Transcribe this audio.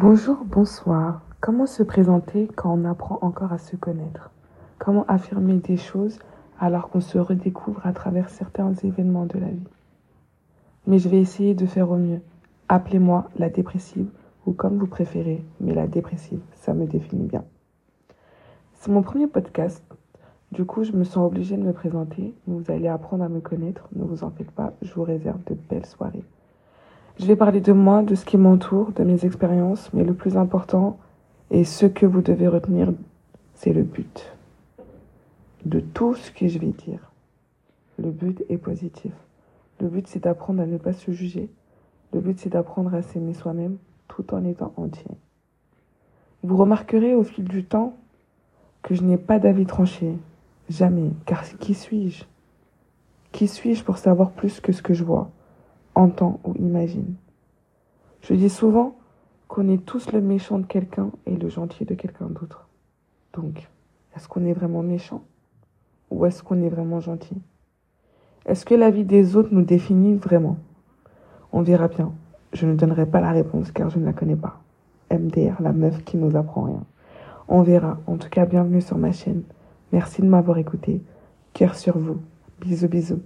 Bonjour, bonsoir. Comment se présenter quand on apprend encore à se connaître? Comment affirmer des choses alors qu'on se redécouvre à travers certains événements de la vie? Mais je vais essayer de faire au mieux. Appelez-moi la dépressive ou comme vous préférez, mais la dépressive, ça me définit bien. C'est mon premier podcast. Du coup, je me sens obligée de me présenter. Vous allez apprendre à me connaître. Ne vous en faites pas, je vous réserve de belles soirées. Je vais parler de moi, de ce qui m'entoure, de mes expériences, mais le plus important et ce que vous devez retenir, c'est le but de tout ce que je vais dire. Le but est positif. Le but, c'est d'apprendre à ne pas se juger. Le but, c'est d'apprendre à s'aimer soi-même tout en étant entier. Vous remarquerez au fil du temps que je n'ai pas d'avis tranché. Jamais. Car qui suis-je? Qui suis-je pour savoir plus que ce que je vois? Entend ou imagine. Je dis souvent qu'on est tous le méchant de quelqu'un et le gentil de quelqu'un d'autre. Donc, est-ce qu'on est vraiment méchant ou est-ce qu'on est vraiment gentil? Est-ce que la vie des autres nous définit vraiment? On verra bien. Je ne donnerai pas la réponse car je ne la connais pas. MDR, la meuf qui nous apprend rien. On verra. En tout cas, bienvenue sur ma chaîne. Merci de m'avoir écouté. Cœur sur vous. Bisous, bisous.